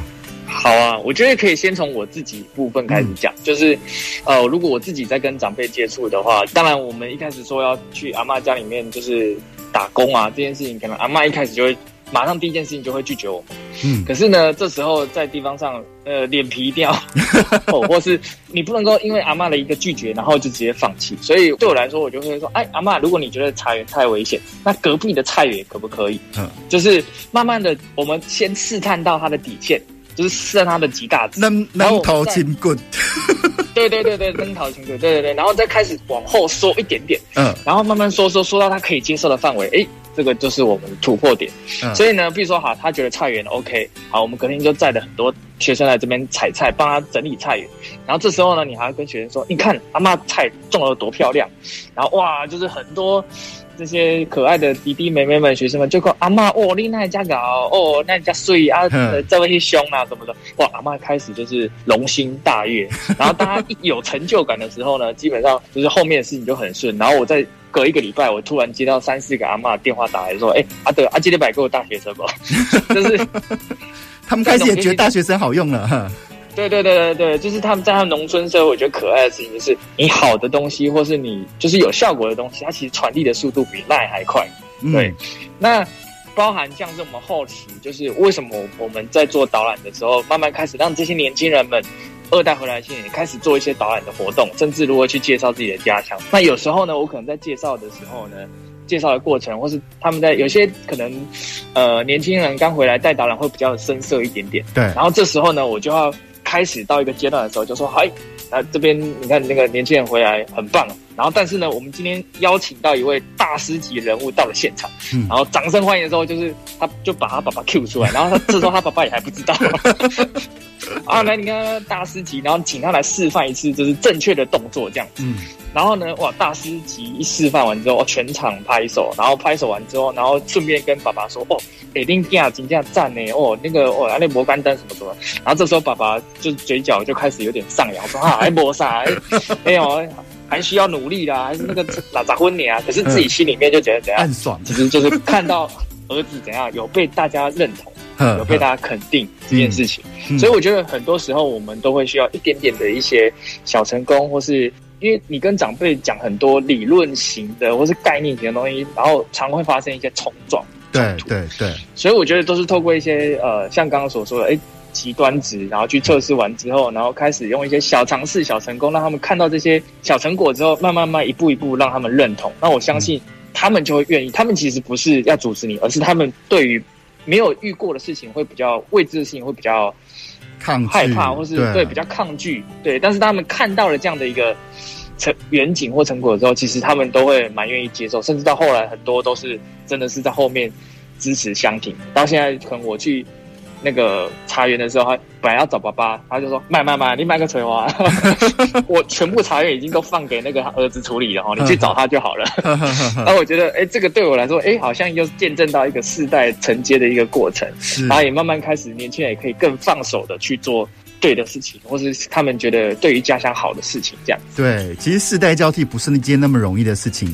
Speaker 2: 好啊，我觉得可以先从我自己部分开始讲，嗯、就是呃，如果我自己在跟长辈接触的话，当然我们一开始说要去阿妈家里面就是打工啊，这件事情可能阿妈一开始就会。马上第一件事情就会拒绝我们，嗯，可是呢，这时候在地方上，呃，脸皮一定要厚，或是 *laughs* 你不能够因为阿妈的一个拒绝，然后就直接放弃。所以对我来说，我就会说，哎，阿妈，如果你觉得茶园太危险，那隔壁的菜园可不可以？嗯，就是慢慢的，我们先试探到他的底线，就是试探他的极大值。
Speaker 1: 能能淘金棍，
Speaker 2: 对对对对，能淘金棍，对对对，然后再开始往后缩一点点，嗯，然后慢慢缩缩缩到他可以接受的范围，哎。这个就是我们的突破点，嗯、所以呢，比如说哈，他觉得菜园 OK，好，我们隔天就载了很多学生来这边采菜，帮他整理菜园。然后这时候呢，你还要跟学生说，你看阿妈菜种的多漂亮，然后哇，就是很多这些可爱的弟弟妹妹们、学生们就说阿妈，哦，你那家搞，哦，那家水啊，这位凶啊什么的，哇，阿妈开始就是龙心大悦。*laughs* 然后大家一有成就感的时候呢，基本上就是后面的事情就很顺。然后我再。隔一个礼拜，我突然接到三四个阿妈电话打来说：“哎、欸，阿德，阿基礼拜给我大学生不？就是 *laughs*
Speaker 1: 他们开始也觉得大学生好用了。哈，
Speaker 2: 对对对对对，就是他们在他们农村社会，我觉得可爱的事情就是，你好的东西，或是你就是有效果的东西，它其实传递的速度比赖还快。对，嗯、那包含像是我们后期，就是为什么我们在做导览的时候，慢慢开始让这些年轻人们。二代回来青年也开始做一些导览的活动，甚至如何去介绍自己的家乡。那有时候呢，我可能在介绍的时候呢，介绍的过程，或是他们在有些可能，呃，年轻人刚回来带导览会比较生涩一点点。对。然后这时候呢，我就要开始到一个阶段的时候，就说：“哎，那这边你看那个年轻人回来很棒。”然后但是呢，我们今天邀请到一位大师级人物到了现场，嗯、然后掌声欢迎的时候，就是他就把他爸爸 Q 出来，然后他这时候他爸爸也还不知道。*laughs* 啊，来，你看大师级，然后请他来示范一次，就是正确的动作这样子。嗯，然后呢，哇，大师级一示范完之后，全场拍手，然后拍手完之后，然后顺便跟爸爸说，哦，哎，丁亚金这样赞呢，哦，那个，哦，那摩干灯什么什么。然后这时候爸爸就嘴角就开始有点上扬，说啊，哎磨啥？*laughs* 哎呦，还需要努力啦，还是那个咋咋婚你啊？可是自己心里面就觉得怎样？
Speaker 1: 暗爽，
Speaker 2: 其实就是看到儿子怎样有被大家认同。有被大家肯定这件事情，所以我觉得很多时候我们都会需要一点点的一些小成功，或是因为你跟长辈讲很多理论型的或是概念型的东西，然后常会发生一些冲撞。
Speaker 1: 对对对，
Speaker 2: 所以我觉得都是透过一些呃，像刚刚所说的，哎，极端值，然后去测试完之后，然后开始用一些小尝试、小成功，让他们看到这些小成果之后，慢慢慢一步一步让他们认同。那我相信他们就会愿意。他们其实不是要阻止你，而是他们对于没有遇过的事情会比较未知的事情会比较
Speaker 1: 抗
Speaker 2: 害怕，或是对，对比较抗拒。对，但是他们看到了这样的一个成远景或成果之后，其实他们都会蛮愿意接受，甚至到后来很多都是真的是在后面。支持相挺，到现在可能我去那个茶园的时候，他本来要找爸爸，他就说买买买，你买个锤花，*laughs* *laughs* 我全部茶园已经都放给那个儿子处理了哦，*laughs* 你去找他就好了。然后我觉得，哎、欸，这个对我来说，哎、欸，好像又见证到一个世代承接的一个过程，然后也慢慢开始，年轻人也可以更放手的去做。对的事情，或是他们觉得对于家乡好的事情，这样。
Speaker 1: 对，其实世代交替不是那件那么容易的事情，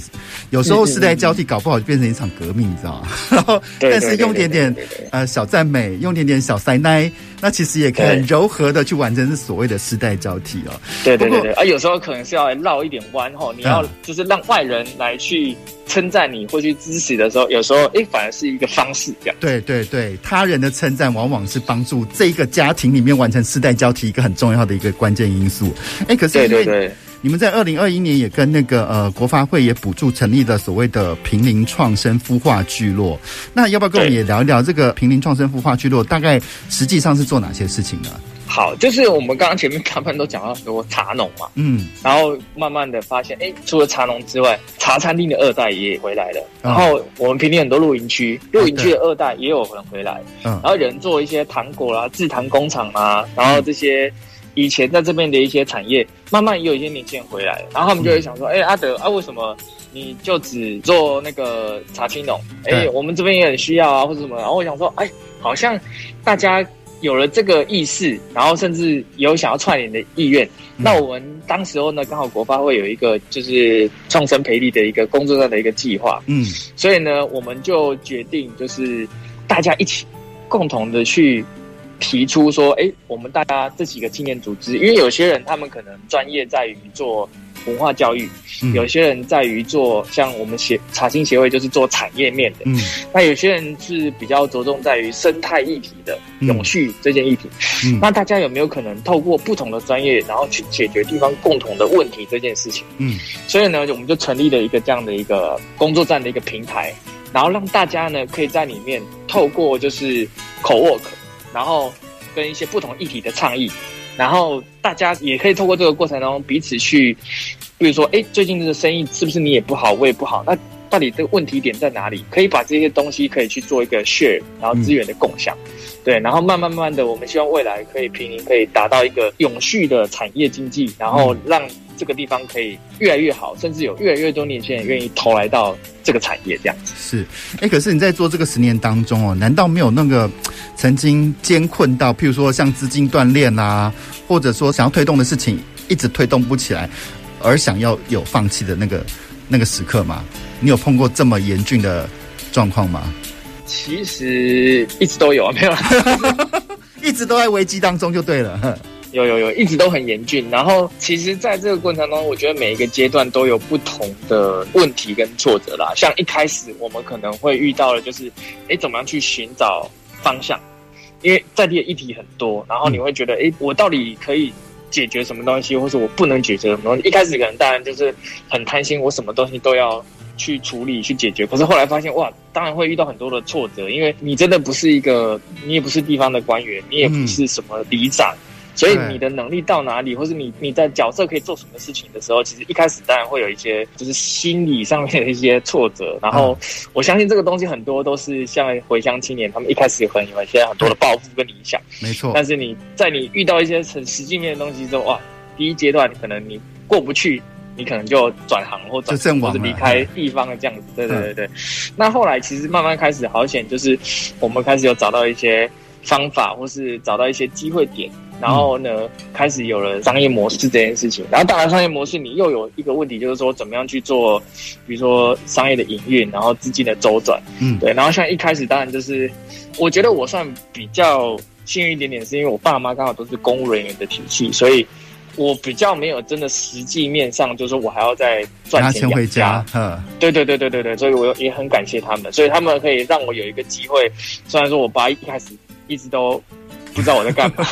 Speaker 1: 有时候世代交替搞不好就变成一场革命，你知道吗？*laughs* 然后，但是用点点呃小赞美，用点点小塞奶，那其实也可以很柔和的去完成是所谓的世代交替哦。
Speaker 2: 对对对对，啊，有时候可能是要绕一点弯哦，你要就是让外人来去。称赞你或去支持的时候，有时候哎，反而是一个方式这样。
Speaker 1: 对对对，他人的称赞往往是帮助这一个家庭里面完成世代交替一个很重要的一个关键因素。哎，可是因为你们在二零二一年也跟那个呃国发会也补助成立了所谓的平林创生孵化聚落，那要不要跟我们也聊一聊这个平林创生孵化聚落大概实际上是做哪些事情呢？
Speaker 2: 好，就是我们刚刚前面他们都讲到很多茶农嘛，嗯，然后慢慢的发现，哎，除了茶农之外，茶餐厅的二代也回来了。然后我们平林很多露营区，露营区的二代也有人回来。嗯，然后有人做一些糖果啦、制糖工厂啊，然后这些以前在这边的一些产业，慢慢也有一些年轻人回来。然后他们就会想说，哎，阿德啊，为什么你就只做那个茶青农？哎，我们这边也很需要啊，或者什么？然后我想说，哎，好像大家。有了这个意识，然后甚至有想要串联的意愿，嗯、那我们当时候呢，刚好国发会有一个就是创生培力的一个工作上的一个计划，嗯，所以呢，我们就决定就是大家一起共同的去提出说，哎，我们大家这几个青年组织，因为有些人他们可能专业在于做。文化教育，有些人在于做像我们协茶青协会，就是做产业面的。嗯，那有些人是比较着重在于生态议题的永续这件议题。嗯，那大家有没有可能透过不同的专业，然后去解决地方共同的问题这件事情？嗯，所以呢，我们就成立了一个这样的一个工作站的一个平台，然后让大家呢可以在里面透过就是 co-work，然后跟一些不同议题的倡议。然后大家也可以透过这个过程当中彼此去，比如说，哎，最近这个生意是不是你也不好，我也不好？那到底这个问题点在哪里？可以把这些东西可以去做一个 share，然后资源的共享，对，然后慢慢慢慢的，我们希望未来可以平林可以达到一个永续的产业经济，然后让。这个地方可以越来越好，甚至有越来越多年轻人愿意投来到这个产业，这样子
Speaker 1: 是。哎，可是你在做这个十年当中哦，难道没有那个曾经艰困到，譬如说像资金断裂啊，或者说想要推动的事情一直推动不起来，而想要有放弃的那个那个时刻吗？你有碰过这么严峻的状况吗？
Speaker 2: 其实一直都有啊，没有，*laughs*
Speaker 1: 一直都在危机当中就对了。
Speaker 2: 有有有，一直都很严峻。然后，其实，在这个过程当中，我觉得每一个阶段都有不同的问题跟挫折啦。像一开始，我们可能会遇到的，就是，哎，怎么样去寻找方向？因为在地的议题很多，然后你会觉得，哎，我到底可以解决什么东西，或是我不能解决什么东西？一开始可能当然就是很贪心，我什么东西都要去处理、去解决。可是后来发现，哇，当然会遇到很多的挫折，因为你真的不是一个，你也不是地方的官员，你也不是什么里长。嗯所以你的能力到哪里，或是你你在角色可以做什么事情的时候，其实一开始当然会有一些就是心理上面的一些挫折。然后我相信这个东西很多都是像回乡青年，他们一开始可能有一些很多的抱负跟理想，没错。但是你在你遇到一些很实际面的东西之后，哇，第一阶段可能你过不去，你可能就转行或转或者离开地方的这样子。对对对对。那后来其实慢慢开始好险，就是我们开始有找到一些方法，或是找到一些机会点。然后呢，开始有了商业模式这件事情。然后当然，商业模式你又有一个问题，就是说怎么样去做，比如说商业的营运，然后资金的周转。嗯，对。然后像一开始，当然就是我觉得我算比较幸运一点点，是因为我爸妈刚好都是公务人员的体系，所以我比较没有真的实际面上，就是说我还要再赚钱
Speaker 1: 回家。
Speaker 2: 嗯，对对对对对对，所以我也很感谢他们，所以他们可以让我有一个机会。虽然说我爸一开始一直都。不知道我在干嘛，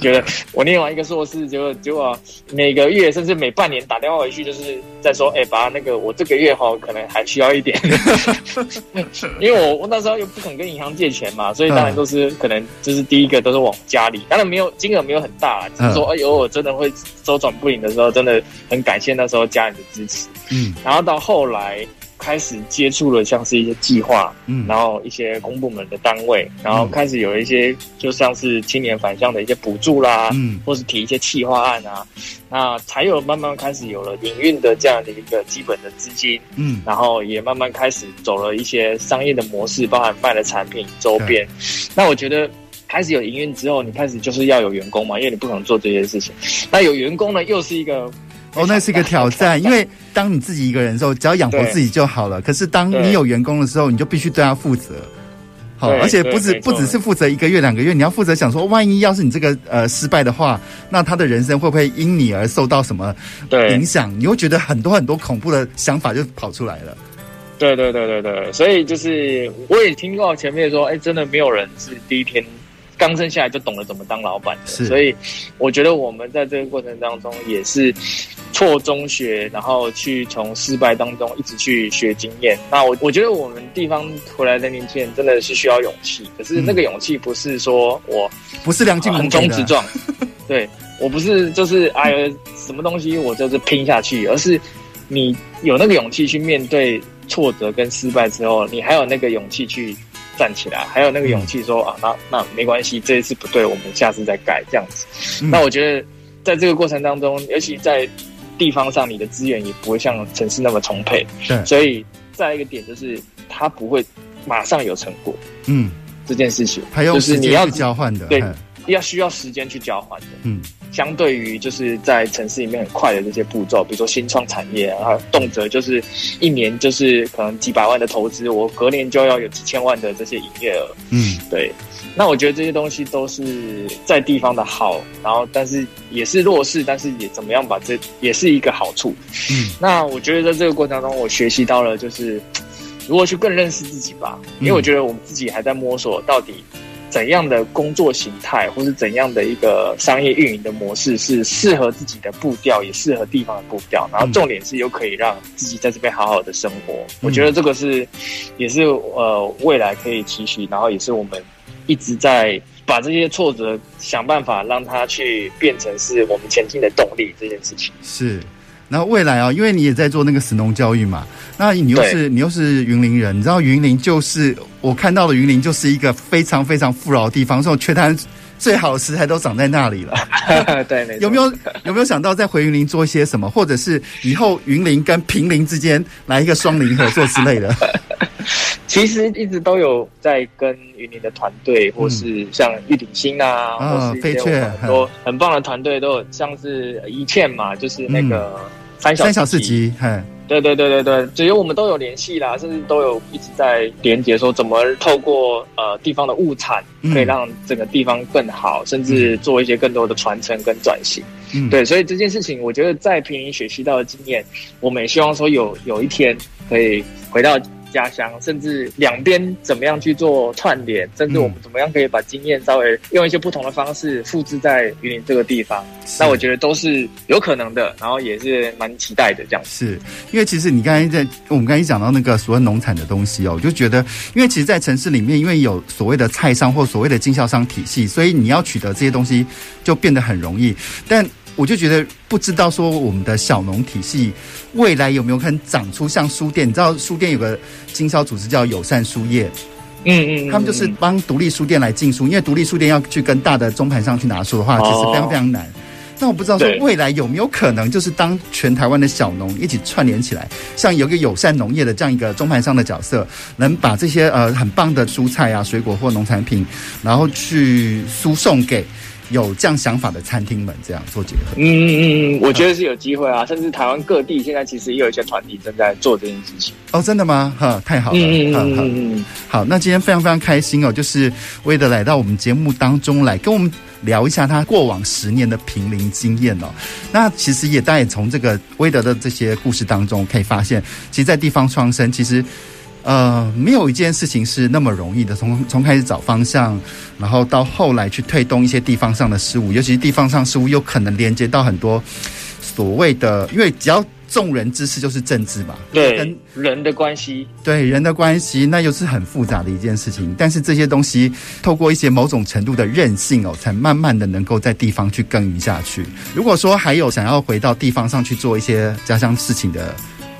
Speaker 2: 觉 *laughs* 得我念完一个硕士，结果结果每个月甚至每半年打电话回去，就是在说，哎、欸，爸，那个我这个月哈可能还需要一点，*laughs* 因为我我那时候又不肯跟银行借钱嘛，所以当然都是可能就是第一个都是往家里，当然没有金额没有很大，只是说哎呦我真的会周转不灵的时候，真的很感谢那时候家人的支持，嗯，然后到后来。开始接触了像是一些计划，嗯，然后一些公部门的单位，然后开始有一些就像是青年返乡的一些补助啦，嗯，或是提一些企划案啊，那才有慢慢开始有了营运的这样的一个基本的资金，嗯，然后也慢慢开始走了一些商业的模式，包含卖的产品周边。那我觉得开始有营运之后，你开始就是要有员工嘛，因为你不可能做这些事情。那有员工呢，又是一个。
Speaker 1: 哦，那是一个挑战，因为当你自己一个人的时候，只要养活自己就好了。可是当你有员工的时候，你就必须对他负责。好，而且不止不只是负责一个月两个月，你要负责想说，万一要是你这个呃失败的话，那他的人生会不会因你而受到什么影响？你会觉得很多很多恐怖的想法就跑出来了。
Speaker 2: 对对对对对，所以就是我也听到前面说，哎，真的没有人是第一天。刚生下来就懂得怎么当老板的，所以我觉得我们在这个过程当中也是错中学，然后去从失败当中一直去学经验。那我我觉得我们地方回来的年轻人真的是需要勇气，可是那个勇气不是说我
Speaker 1: 不是梁静茹
Speaker 2: 横冲直撞，*laughs* 对，我不是就是哎呀什么东西我就是拼下去，而是你有那个勇气去面对挫折跟失败之后，你还有那个勇气去。站起来，还有那个勇气说啊，那那没关系，这一次不对，我们下次再改这样子。嗯、那我觉得，在这个过程当中，尤其在地方上，你的资源也不会像城市那么充沛。对，所以再一个点就是，它不会马上有成果。嗯，这件事情
Speaker 1: 还有时间去交换的，
Speaker 2: 对，要需要时间去交换的。嗯。相对于就是在城市里面很快的这些步骤，比如说新创产业啊，动辄就是一年就是可能几百万的投资，我隔年就要有几千万的这些营业额。嗯，对。那我觉得这些东西都是在地方的好，然后但是也是弱势，但是也怎么样把这也是一个好处。嗯，那我觉得在这个过程当中，我学习到了就是如何去更认识自己吧，因为我觉得我们自己还在摸索到底。怎样的工作形态，或是怎样的一个商业运营的模式，是适合自己的步调，也适合地方的步调。然后重点是又可以让自己在这边好好的生活。嗯、我觉得这个是，也是呃未来可以期许，然后也是我们一直在把这些挫折想办法让它去变成是我们前进的动力这件事情。
Speaker 1: 是。然后未来啊，因为你也在做那个神农教育嘛，那你又是你又是云林人，你知道云林就是我看到的云林就是一个非常非常富饶的地方，所以缺滩最好的食材都长在那里了。*laughs*
Speaker 2: 对，
Speaker 1: 有没有有没有想到再回云林做一些什么，或者是以后云林跟平林之间来一个双林合作之类的？*laughs* *laughs*
Speaker 2: 其实一直都有在跟云林的团队，或是像玉鼎新啊，嗯、或是一些很多很棒的团队，都有像是一倩嘛，就是那个三小
Speaker 1: 三小四集，
Speaker 2: 对对对对对，只有我们都有联系啦，甚至都有一直在连接，说怎么透过呃地方的物产，可以让整个地方更好，嗯、甚至做一些更多的传承跟转型。嗯，对，所以这件事情，我觉得在平林学习到的经验，我们也希望说有有一天可以回到。家乡，甚至两边怎么样去做串联，甚至我们怎么样可以把经验稍微用一些不同的方式复制在云林这个地方，那我觉得都是有可能的，然后也是蛮期待的这样。
Speaker 1: 是因为其实你刚才在我们刚才讲到那个所谓农产的东西哦，我就觉得，因为其实，在城市里面，因为有所谓的菜商或所谓的经销商体系，所以你要取得这些东西就变得很容易，但。我就觉得不知道说我们的小农体系未来有没有可能长出像书店？你知道书店有个经销组织叫友善书业，嗯嗯，他们就是帮独立书店来进书，因为独立书店要去跟大的中盘商去拿书的话，其实非常非常难。那我不知道说未来有没有可能，就是当全台湾的小农一起串联起来，像有个友善农业的这样一个中盘商的角色，能把这些呃很棒的蔬菜啊、水果或农产品，然后去输送给。有这样想法的餐厅们这样做结合？
Speaker 2: 嗯嗯嗯嗯，我觉得是有机会啊，甚至台湾各地现在其实也有一些团体正在做这件事情。
Speaker 1: 哦，真的吗？哈，太好了。
Speaker 2: 嗯嗯嗯嗯
Speaker 1: 好，那今天非常非常开心哦，就是威德来到我们节目当中来跟我们聊一下他过往十年的平林经验哦。那其实也大家也从这个威德的这些故事当中可以发现，其实，在地方创生，其实。呃，没有一件事情是那么容易的。从从开始找方向，然后到后来去推动一些地方上的事物，尤其是地方上事物，有可能连接到很多所谓的，因为只要众人之事就是政治嘛，
Speaker 2: 对，跟人的关系，
Speaker 1: 对人的关系，那又是很复杂的一件事情。但是这些东西透过一些某种程度的韧性哦，才慢慢的能够在地方去耕耘下去。如果说还有想要回到地方上去做一些家乡事情的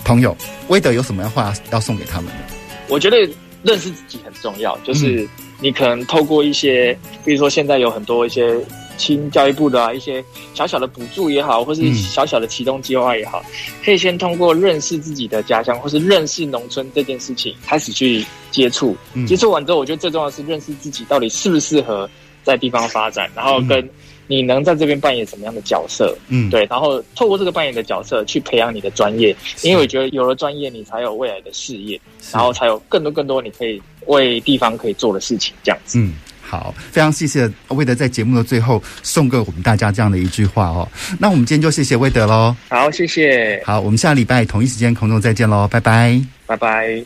Speaker 1: 朋友，威德有什么样话要送给他们呢？
Speaker 2: 我觉得认识自己很重要，就是你可能透过一些，比如说现在有很多一些新教育部的啊，一些小小的补助也好，或是小小的启动计划也好，可以先通过认识自己的家乡，或是认识农村这件事情开始去接触。接触完之后，我觉得最重要的是认识自己到底适不适合在地方发展，然后跟。你能在这边扮演什么样的角色？嗯，对，然后透过这个扮演的角色去培养你的专业，因为我觉得有了专业，你才有未来的事业，然后才有更多更多你可以为地方可以做的事情。这样子，
Speaker 1: 嗯，好，非常谢谢魏德在节目的最后送给我们大家这样的一句话哦。那我们今天就谢谢魏德喽。
Speaker 2: 好，谢谢。
Speaker 1: 好，我们下礼拜同一时间空中再见喽，拜拜，
Speaker 2: 拜拜。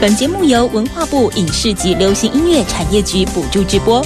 Speaker 3: 本节目由文化部影视及流行音乐产业局补助直播。